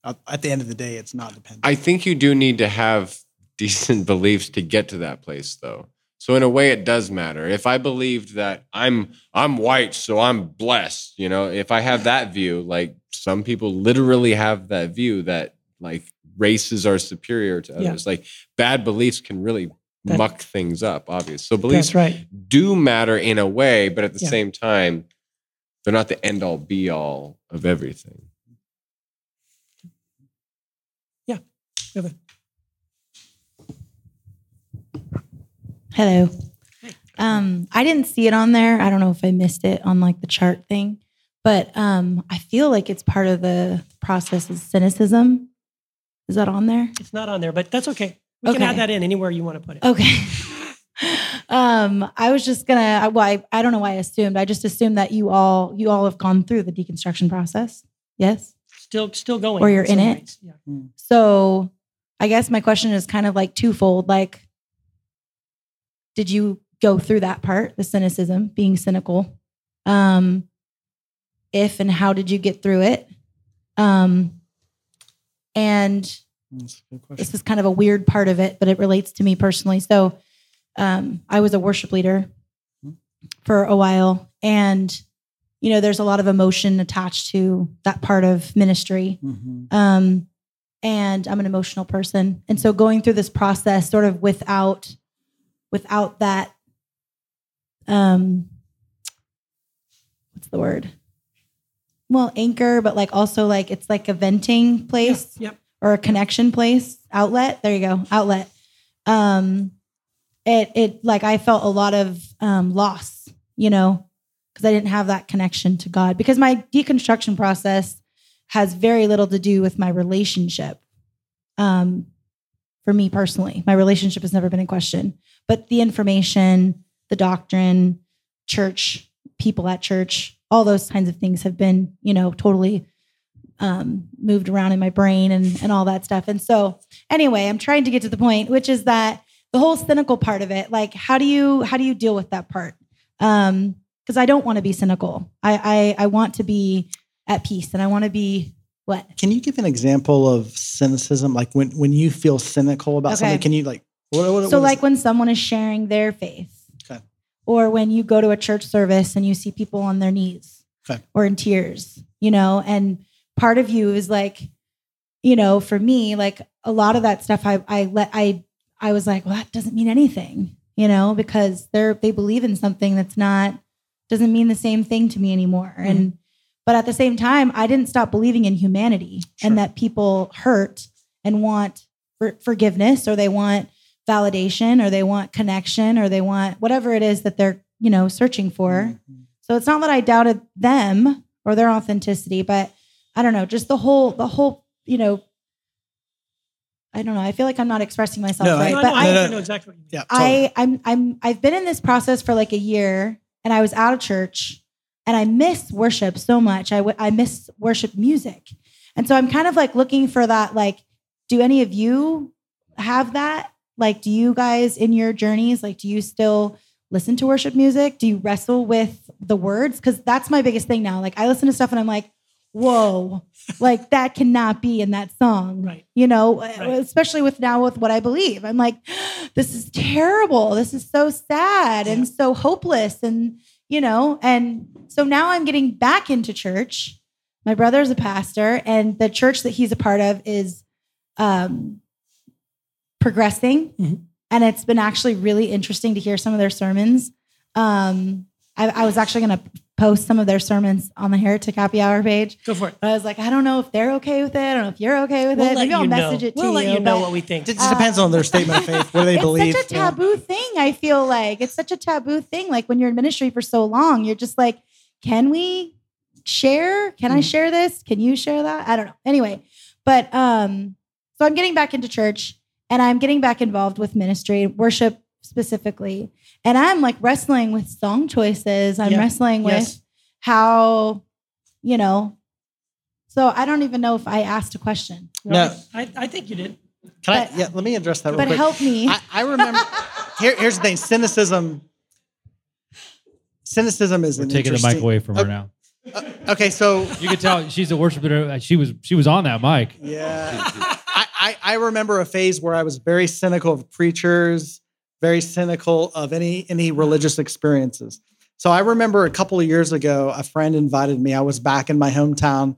no. At the end of the day, it's not dependent. I think you do need to have (laughs) decent beliefs to get to that place, though. So in a way, it does matter. If I believed that I'm I'm white, so I'm blessed, you know, if I have that view, like some people literally have that view that like races are superior to others. Yeah. Like bad beliefs can really that, muck things up, obviously. So beliefs right. do matter in a way, but at the yeah. same time, they're not the end all be all of everything. Yeah. Hello. Um, I didn't see it on there. I don't know if I missed it on like the chart thing, but um, I feel like it's part of the process of cynicism. Is that on there? It's not on there, but that's okay. We can add that in anywhere you want to put it. Okay. (laughs) um, I was just gonna. Well, I, I don't know why I assumed. I just assumed that you all you all have gone through the deconstruction process. Yes. Still, still going. Or you're in it? ways. Yeah. So I guess my question is kind of like twofold. Like, did you go through that part, the cynicism, being cynical? Um, if and how did you get through it? Um, and That's a good question. this is kind of a weird part of it, but it relates to me personally. So um, I was a worship leader for a while, and you know, there's a lot of emotion attached to that part of ministry. Mhm. Um, and I'm an emotional person, and so going through this process, sort of without, without that, um, what's the word? Well, anchor, but like also like it's like a venting place Yep. or a connection place, outlet. There you go, outlet. Um, it it like I felt a lot of um, loss, you know, because I didn't have that connection to God. Because my deconstruction process has very little to do with my relationship. Um, for me personally, my relationship has never been in question, but the information, the doctrine, church, people at church, all those kinds of things have been, you know, totally um, moved around in my brain and and all that stuff. And so, anyway, I'm trying to get to the point, which is that the whole cynical part of it. Like, how do you how do you deal with that part? Um, because I don't want to be cynical. I, I I want to be at peace, and I want to be what Can you give an example of cynicism? Like when when you feel cynical about Okay. something, can you like what, what, so what like when someone is sharing their faith Okay. or when you go to a church service and you see people on their knees Okay. or in tears you know and part of you is like you know for me like a lot of that stuff i i let i i was like well that doesn't mean anything you know because they're they believe in something that's not doesn't mean the same thing to me anymore and but at the same time i didn't stop believing in humanity Sure. and that people hurt and want for, forgiveness or they want validation or they want connection or they want whatever it is that they're you know searching for Mhm. so it's not that i doubted them or their authenticity but i don't know just the whole the whole you know i don't know i feel like i'm not expressing myself No, right No, but no, i I, no, I no. know exactly what you mean. Yeah, totally. I I'm I'm I've been in this process for like a year and I was out of church and I miss worship so much. I w- I miss worship music. And so I'm kind of like looking for that like do any of you have that? Like do you guys in your journeys like do you still listen to worship music? Do you wrestle with the words cuz that's my biggest thing now. Like I listen to stuff and I'm like whoa like that cannot be in that song. Right. you know Right. especially with now with what i believe. I'm like (gasps) this is terrible. This is so sad and so hopeless and you know and so now i'm getting back into church. My brother's a pastor and the church that he's a part of is um progressing. Mhm. and it's been actually really interesting to hear some of their sermons. Um i, I was actually going to post some of their sermons on the heretic happy hour page Go for it. but I was like, I don't know if they're okay with it. I don't know if you're okay with We'll it. let Maybe I'll you know. message it to we'll you. let you know what we think. It just depends on their statement of faith. What they (laughs) it's believe? It's such a Yeah. taboo thing. I feel like it's such a taboo thing. Like when you're in ministry for so long, you're just like, can we share? Can I Mhm. share this? Can you share that? I don't know. Anyway, but um, so I'm getting back into church and I'm getting back involved with ministry, worship specifically, and I'm like wrestling with song choices. I'm Yeah. wrestling with Yes. how, you know. So I don't even know if I asked a question, No. I, I think you did. Can I? Yeah, let me address that real but quick. help me. I, I remember. (laughs) here, here's the thing: cynicism. Cynicism is We're an taking the mic away from her Oh. now. Uh, okay, so You can tell she's a worshiper. Uh, she was she was on that mic. Yeah. I, I, I remember a phase where I was very cynical of preachers, very cynical of any any religious experiences. So I remember a couple of years ago, a friend invited me. I was back in my hometown,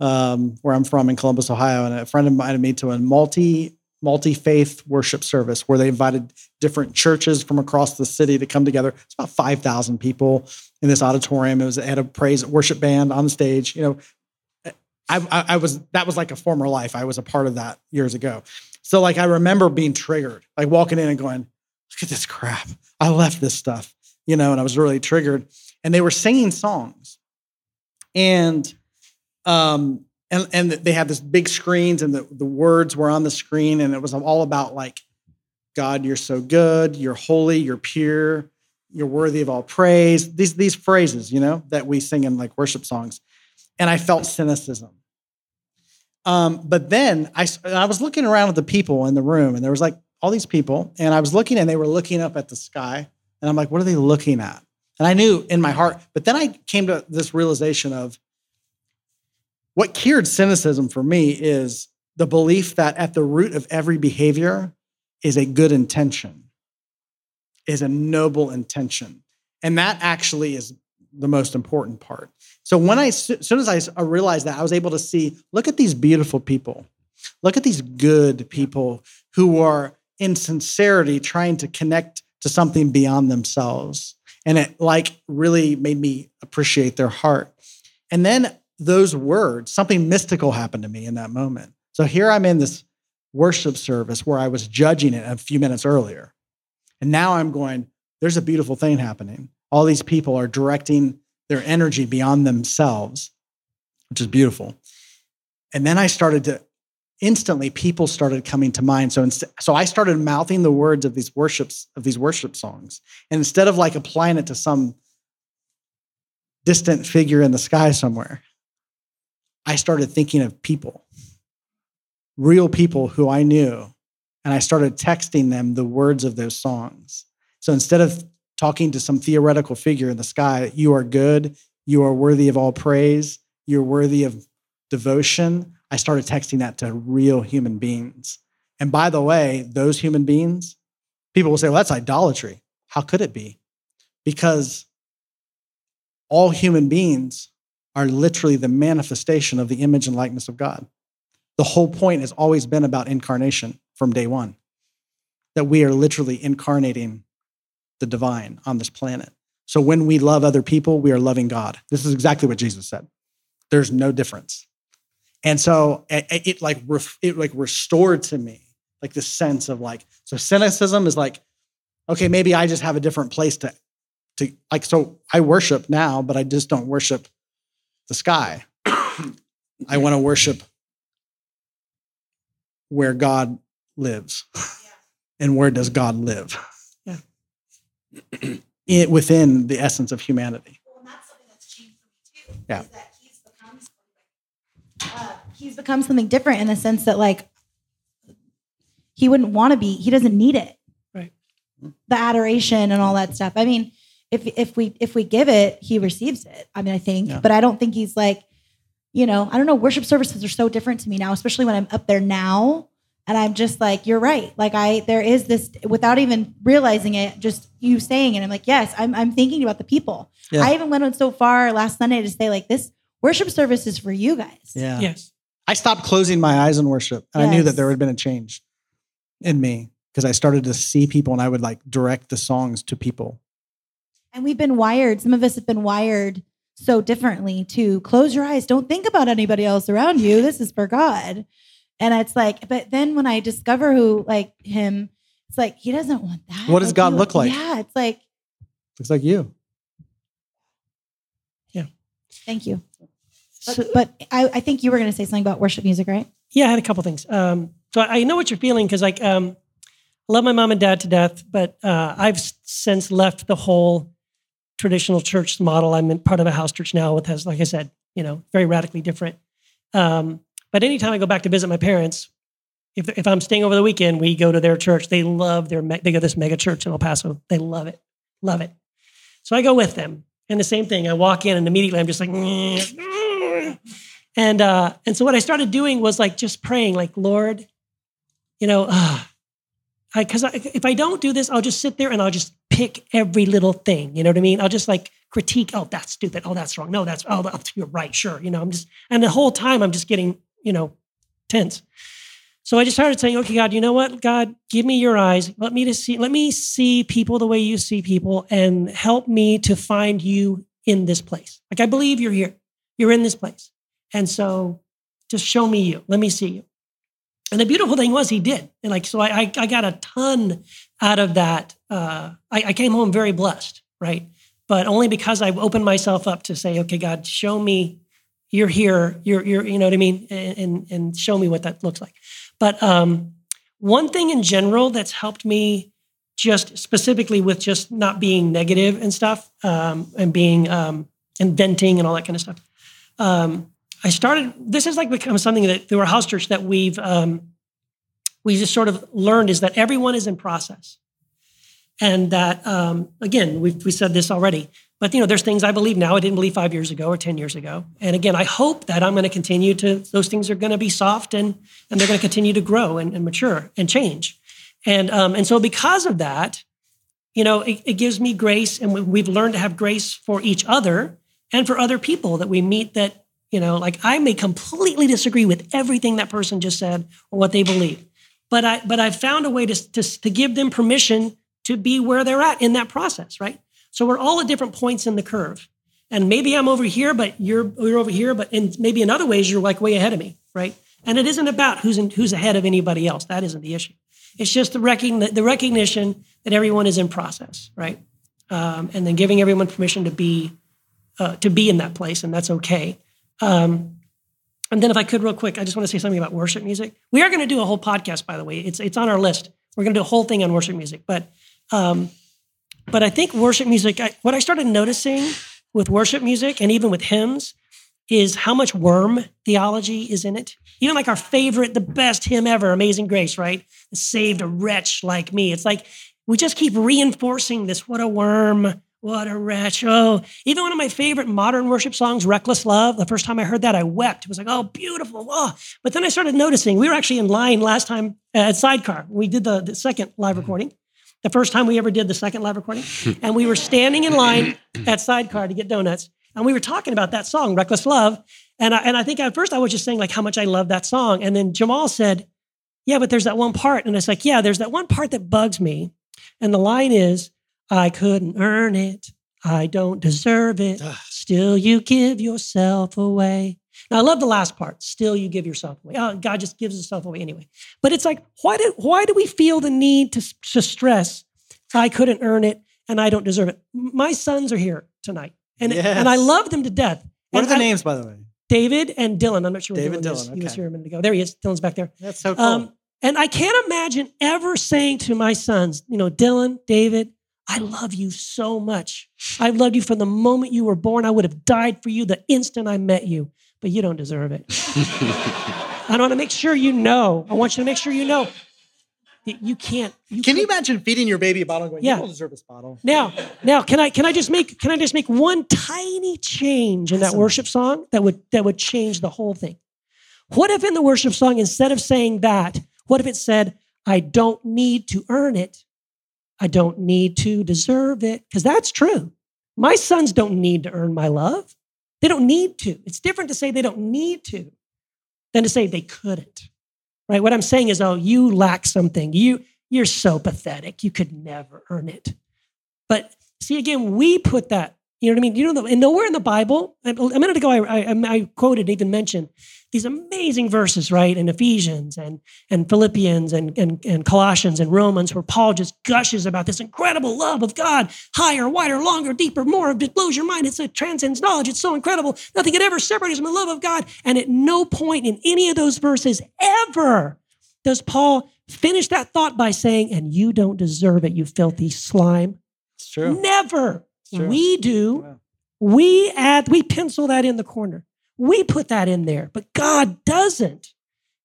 um, where I'm from in Columbus, Ohio, and a friend invited me to a multi multi faith worship service where they invited different churches from across the city to come together. It's about five thousand people in this auditorium. It was had a praise worship band on the stage. You know, I, I, I was that was like a former life. I was a part of that years ago. So like I remember being triggered, like walking in and going, look at this crap. I left this stuff, you know, and I was really triggered. And they were singing songs. And um and and they had this big screens and the, the words were on the screen and it was all about like God, you're so good, you're holy, you're pure, you're worthy of all praise. These these phrases, you know, that we sing in like worship songs. And I felt cynicism. Um, but then I, I was looking around at the people in the room, and there was like all these people, and I was looking, and they were looking up at the sky, and I'm like, what are they looking at? And I knew in my heart, but then I came to this realization of what cured cynicism for me is the belief that at the root of every behavior is a good intention, is a noble intention. And that actually is the most important part. So when I, as soon as I uh, realized that, I was able to see, look at these beautiful people. Look at these good people who are in sincerity trying to connect to something beyond themselves. And it like really made me appreciate their heart. And then those words, something mystical happened to me in that moment. So here I'm in this worship service where I was judging it a few minutes earlier. And now I'm going, there's a beautiful thing happening. All these people are directing their energy beyond themselves, which is beautiful. And then I started to instantly people started coming to mind. So inst- so I started mouthing the words of these worships of these worship songs. And instead of like applying it to some distant figure in the sky somewhere, I started thinking of people. Real people who I knew and I started texting them the words of those songs. So instead of talking to some theoretical figure in the sky, you are good, you are worthy of all praise, you're worthy of devotion. I started texting that to real human beings. And by the way, those human beings, people will say, well, that's idolatry. How could it be? Because all human beings are literally the manifestation of the image and likeness of God. The whole point has always been about incarnation from day one, that we are literally incarnating the divine on this planet. So when we love other people, we are loving God. This is exactly what Jesus said. There's no difference. And so it, it like it like restored to me like this sense of like so cynicism is like okay maybe I just have a different place to to like so I worship now but I just don't worship the sky. (coughs) I want to worship where God lives. And where does God live? it, within the essence of humanity. Well, and that's something that's changed for me too. Yeah. Is that he's become uh, he's become something different in the sense that like he wouldn't want to be. He doesn't need it. Right. The adoration and all that stuff. I mean, if if we if we give it, he receives it. I mean, I think, Yeah. but I don't think he's like, you know, I don't know. Worship services are so different to me now, especially when I'm up there now. And I'm just like, you're right. Like I, there is this without even realizing it, just you saying it. I'm like, yes, I'm, I'm thinking about the people. Yeah. I even went on so far last Sunday to say like, this worship service is for you guys. Yeah. Yes. I stopped closing my eyes in worship and I knew that there had been a change in me because I started to see people and I would like direct the songs to people. And we've been wired. Some of us have been wired so differently to close your eyes. Don't think about anybody else around you. This is for God. And it's like, but then when I discover who like him, it's like he doesn't want that. What does God he- look like? Yeah, it's like, Looks like you. Yeah. Thank you. But, I, I think you were going to say something about worship music, right? Yeah, I had a couple things. Um, so I know what you're feeling because, like, um, I love my mom and dad to death, but uh, I've since left the whole traditional church model. I'm part of a house church now, with has, like I said, you know, very radically different. Um, but anytime I go back to visit my parents, if if I'm staying over the weekend, we go to their church. They love their they go to this mega church in El Paso. They love it, love it. So I go with them, and the same thing. I walk in, and immediately I'm just like. And uh, and so what I started doing was like just praying, like Lord, you know, uh, because I, if I don't do this, I'll just sit there and I'll just pick every little thing. You know what I mean? I'll just like critique. Oh, that's stupid. Oh, that's wrong. No, that's oh, you're right. Sure. You know, I'm just and the whole time I'm just getting you know tense. So I just started saying, okay, God, you know what? God, give me your eyes. Let me to see. Let me see people the way you see people, and help me to find you in this place. Like I believe you're here. You're in this place. And so just show me you. Let me see you. And the beautiful thing was he did. And like, so I, I, got a ton out of that. Uh, I, I came home very blessed, right? But only because I opened myself up to say, okay, God, show me you're here. You're, you're, you know what I mean? And, and, and show me what that looks like. But um, one thing in general that's helped me just specifically with just not being negative and stuff um, and being um, and venting and all that kind of stuff. Um, I started. This has like become something that through our house church that we've um, we just sort of learned is that everyone is in process, and that um, again we we said this already. But you know, there's things I believe now I didn't believe five years ago or ten years ago. And again, I hope that I'm going to continue to. Those things are going to be soft and and they're going to continue to grow and, and mature and change. And um, and so because of that, you know, it, it gives me grace, and we, we've learned to have grace for each other and for other people that we meet. That you know, like I may completely disagree with everything that person just said or what they believe, but I but I've found a way to to, to give them permission to be where they're at in that process, right? So we're all at different points in the curve. And maybe I'm over here, but you're you're over here, but in maybe in other ways you're like way ahead of me, right? And it isn't about who's in, who's ahead of anybody else. That isn't the issue. It's just the, recogn- the recognition that everyone is in process, right? Um, and then giving everyone permission to be uh, to be in that place, and that's okay. Um, and then, if I could, real quick, I just want to say something about worship music. We are going to do a whole podcast, by the way. It's it's on our list. We're going to do a whole thing on worship music, but um, but I think worship music. I, what I started noticing with worship music, and even with hymns, is how much worm theology is in it. Even like our favorite, the best hymn ever, Amazing Grace, right? Saved a wretch like me. It's like we just keep reinforcing this. What a worm. What a wretch. Oh, even one of my favorite modern worship songs, Reckless Love, the first time I heard that, I wept. It was like, oh, beautiful. Oh. But then I started noticing, we were actually in line last time at Sidecar. We did the, the second live recording, the first time we ever did the second live recording. (laughs) and we were standing in line at Sidecar to get donuts. And we were talking about that song, Reckless Love. And I, and I think at first I was just saying like how much I love that song. And then Jamal said, yeah, but there's that one part. And it's like, yeah, there's that one part that bugs me. And the line is, I couldn't earn it. I don't deserve it. Still, you give yourself away. Now, I love the last part. Still, you give yourself away. Oh, God just gives himself away anyway. But it's like, why do, why do we feel the need to, to stress, I couldn't earn it and I don't deserve it? My sons are here tonight. And, Yes. and I love them to death. What are And the I- names, by the way? David and Dylan. I'm not sure where David Dylan is. Dylan, He was here a minute ago. There he is. Dylan's back there. That's so cool. Um, and I can't imagine ever saying to my sons, you know, Dylan, David, I love you so much. I've loved you from the moment you were born. I would have died for you the instant I met you, but you don't deserve it. (laughs) I want to make sure you know. I want you to make sure you know you can't. You Can you imagine feeding your baby a bottle and going, Yeah. you don't deserve this bottle? now, now, can I can I just make can I just make one tiny change in that Awesome. worship song that would that would change the whole thing? What if in the worship song, instead of saying that, what if it said, I don't need to earn it. I don't need to deserve it. Because that's true. My sons don't need to earn my love. They don't need to. It's different to say they don't need to than to say they couldn't. Right? What I'm saying is, oh, you lack something. You you're so pathetic. You could never earn it. But see, again, we put that. You know what I mean? You know, the, and nowhere in the Bible. A a minute ago, I, I, I quoted, even mentioned these amazing verses, right, in Ephesians and and Philippians and, and and Colossians and Romans, where Paul just gushes about this incredible love of God, higher, wider, longer, deeper, more. It blows your mind. It's, it transcends knowledge. It's so incredible. Nothing could ever separate us from the love of God. And at no point in any of those verses ever does Paul finish that thought by saying, "And you don't deserve it, you filthy slime." It's true. Never. True. We do. Yeah. We add, we pencil that in the corner. We put that in there, but God doesn't.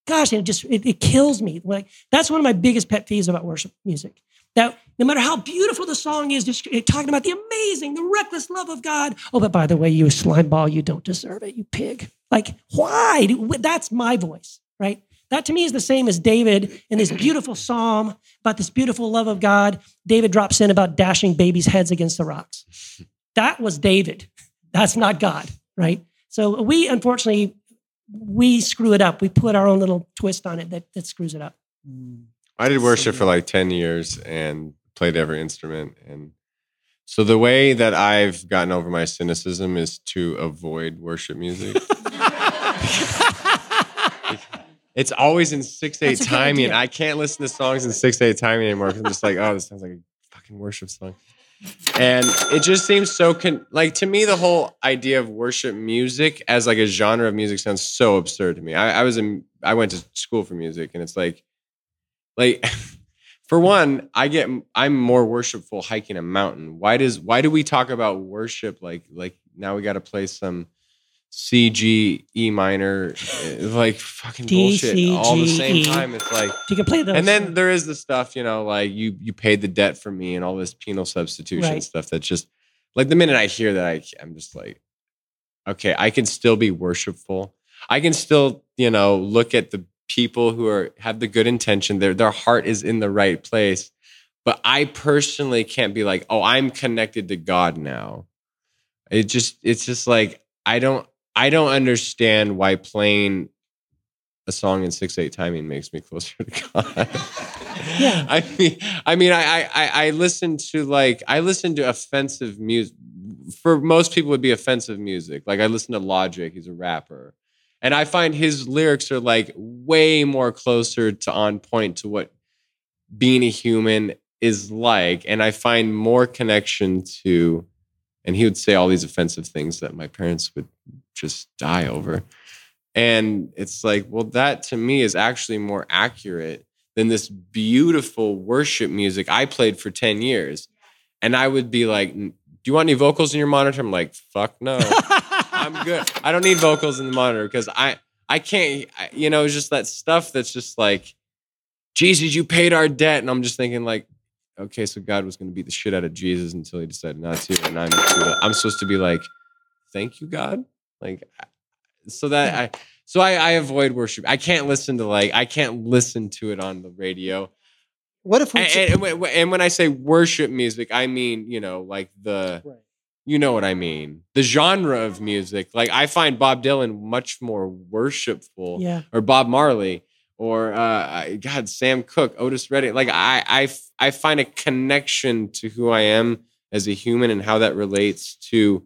Gosh, it just it, it kills me. Like that's one of my biggest pet peeves about worship music. That no matter how beautiful the song is, just talking about the amazing, the reckless love of God. Oh, but by the way, you slime ball, you don't deserve it, you pig. Like, why? That's my voice, right? That to me is the same as David in this beautiful psalm about this beautiful love of God. David drops in about dashing babies' heads against the rocks. That was David. That's not God, right? So we unfortunately we screw it up. We put our own little twist on it that, that screws it up. I did worship for like 10 years and played every instrument. And so the way that I've gotten over my cynicism is to avoid worship music. (laughs) it it's always in six eight timing. idea. I can't listen to songs in six eight timing anymore because I'm just like, oh, this sounds like a fucking worship song. And it just seems so con- like to me the whole idea of worship music as like a genre of music sounds so absurd to me. I, I was in I went to school for music and it's like like (laughs) for one, I get I'm more worshipful hiking a mountain. Why does why do we talk about worship like like now we got to play some C G E minor eh, like fucking D, bullshit C, all the same E. time? It's like You can play those. and then there is the stuff, you know, like you you paid the debt for me and all this penal substitution Right. stuff. That's just like the minute I hear that, I I'm just like, okay, I can still be worshipful. I can still, you know, look at the people who are have the good intention. Their their heart is in the right place. But I personally can't be like, oh, I'm connected to God now. It just it's just like I don't I don't understand why playing a song in six eight timing makes me closer to (laughs) God. Yeah. I mean, I mean, I, I, I listen to like I listen to offensive music. For most people, would be offensive music. Like I listen to Logic. He's a rapper, and I find his lyrics are like way more closer to on point to what being a human is like, and I find more connection to. And he would say all these offensive things that my parents would just die over. And it's like, well, that to me is actually more accurate than this beautiful worship music I played for 10 years. And I would be like, Do you want any vocals in your monitor? I'm like, Fuck no. I'm good. (laughs) I don't need vocals in the monitor because I, I can't, I- you know, it's just that stuff that's just like, Jesus, you paid our debt. And I'm just thinking, like, okay, so God was going to beat the shit out of Jesus until he decided not to. And I'm, I'm supposed to be like, Thank you, God. Like, so that I, so I, I avoid worship. I can't listen to like I can't listen to it on the radio. What if we? And, and, when- and when I say worship music, I mean you know like the Right. you know what I mean the genre of music. Like I find Bob Dylan much more worshipful, yeah. or Bob Marley, or uh, God Sam Cooke, Otis Redding. Like I I I find a connection to who I am as a human and how that relates to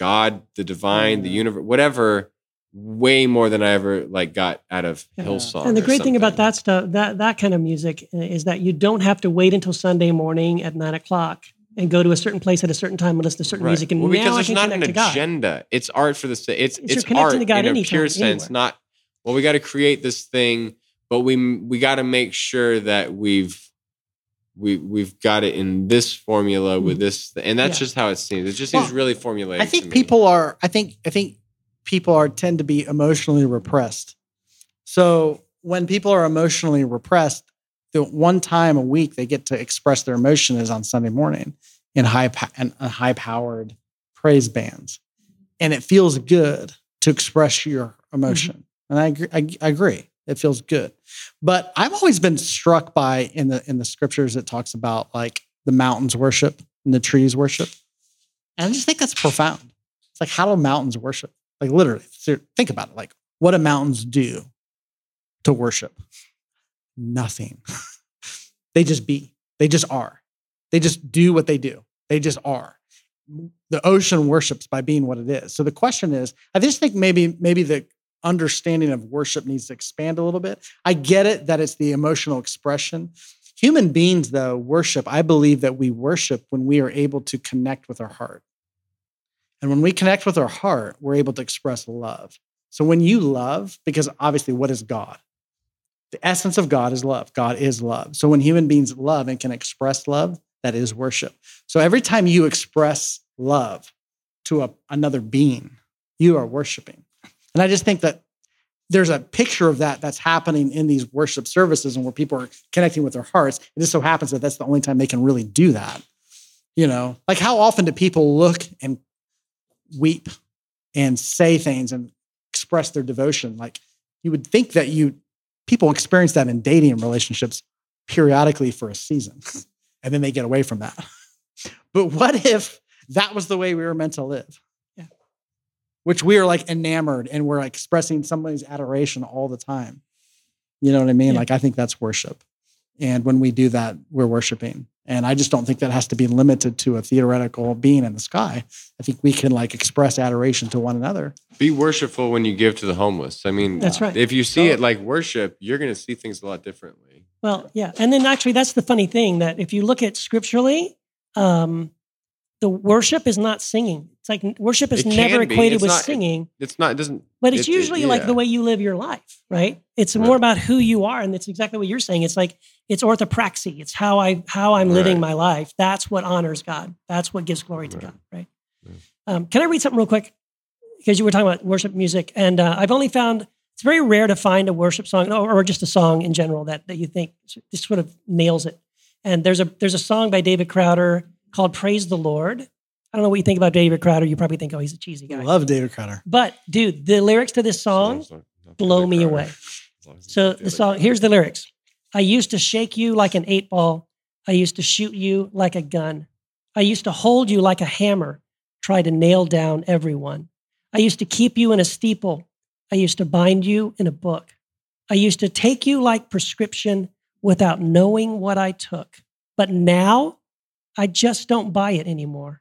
God, the divine, the universe, whatever, way more than I ever like got out of Yeah. Hillsong. And the great thing about that stuff, that that kind of music, uh, is that you don't have to wait until Sunday morning at nine o'clock and go to a certain place at a certain time and listen to certain Right. music. And well, now because there's not an agenda. It's art for the sake. it's It's it's art in a anytime, pure sense. anywhere. Not well. We got to create this thing, but we we got to make sure that we've we we've got it in this formula with this, and that's Mm-hmm. Yeah. just how it seems. It just seems Well, really formulaic. I think people are. I think. I think people are tend to be emotionally repressed. So when people are emotionally repressed, the one time a week they get to express their emotion is on Sunday morning in high pa- and high powered praise bands, and it feels good to express your emotion. And I agree, I, I agree. It feels good, but I've always been struck by in the in the scriptures it talks about like the mountains worship and the trees worship, and I just think that's profound. It's like how do mountains worship? Like literally, think about it. Like what do mountains do to worship? Nothing. (laughs) they just be. They just are. They just do what they do. They just are. The ocean worships by being what it is. So the question is, I just think maybe maybe the understanding of worship needs to expand a little bit. I get it that it's the emotional expression. Human beings, though, worship. I believe that we worship when we are able to connect with our heart. And when we connect with our heart, we're able to express love. So when you love, because obviously, what is God? The essence of God is love. God is love. So when human beings love and can express love, that is worship. So every time you express love to a, another being, you are worshiping. And I just think that there's a picture of that that's happening in these worship services and where people are connecting with their hearts. It just so happens that that's the only time they can really do that. You know, like how often do people look and weep and say things and express their devotion? Like you would think that you people experience that in dating relationships periodically for a season (laughs) and then they get away from that. (laughs) But what if that was the way we were meant to live? Yeah. Which we are like enamored and we're like expressing somebody's adoration all the time. You know what I mean? Yeah. Like I think that's worship. And when we do that, we're worshiping. And I just don't think that has to be limited to a theoretical being in the sky. I think we can like express adoration to one another. Be worshipful when you give to the homeless. I mean, That's right. If you see it like worship, you're going to see things a lot differently. Well, yeah. And then actually, that's the funny thing that if you look at scripturally, um, the worship is not singing. It's like worship is never be. equated It's with not- singing, It's not. It doesn't. but it's it- it- usually like the way you live your life, right? It's more Right. about who you are, and it's exactly what you're saying. It's like it's orthopraxy. It's how I how I'm living Right. my life. That's what honors God. That's what gives glory to Right. God, right? Right. Um, can I read something real quick? Because you were talking about worship music, and uh, I've only found it's very rare to find a worship song or, or just a song in general that that you think just sort of nails it. And there's a there's a song by David Crowder called "Praise the Lord." I don't know what you think about David Crowder. You probably think, oh, he's a cheesy guy. I love David Crowder. But dude, the lyrics to this song Songs not- not blow Billy me Crowder. away. As as So the song, here's the lyrics. I used to shake you like an eight ball. I used to shoot you like a gun. I used to hold you like a hammer, try to nail down everyone. I used to keep you in a steeple. I used to bind you in a book. I used to take you like prescription without knowing what I took. But now I just don't buy it anymore.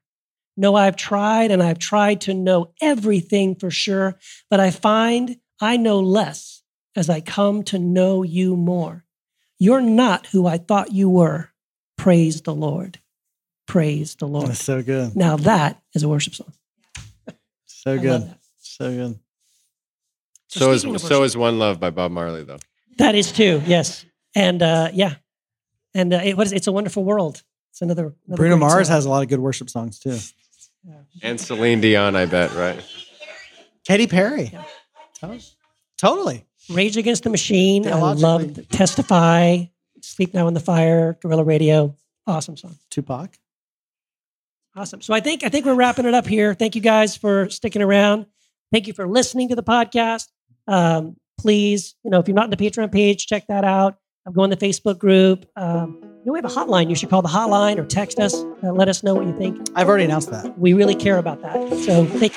No, I've tried and I've tried to know everything for sure, but I find I know less as I come to know you more. You're not who I thought you were. Praise the Lord. Praise the Lord. That's so good. Now that is a worship song. (laughs) So good. So good. So is so worship- is One Love by Bob Marley though. That is too, yes. And uh, yeah. And uh, it, what is It's a Wonderful World. It's another. another Bruno Mars song. has a lot of good worship songs too. And Celine Dion, I bet, right? Katy Perry. Yeah. To- Totally. Rage Against the Machine. I love Testify, Sleep Now in the Fire, Guerrilla Radio. Awesome song. Tupac. Awesome. So I think I think we're wrapping it up here. Thank you guys for sticking around. Thank you for listening to the podcast. Um, please, you know, if you're not in the Patreon page, check that out. I'm going to the Facebook group. Um, you know, we have a hotline. You should call the hotline or text us. Uh, let us know what you think. I've already announced that. We really care about that. So thank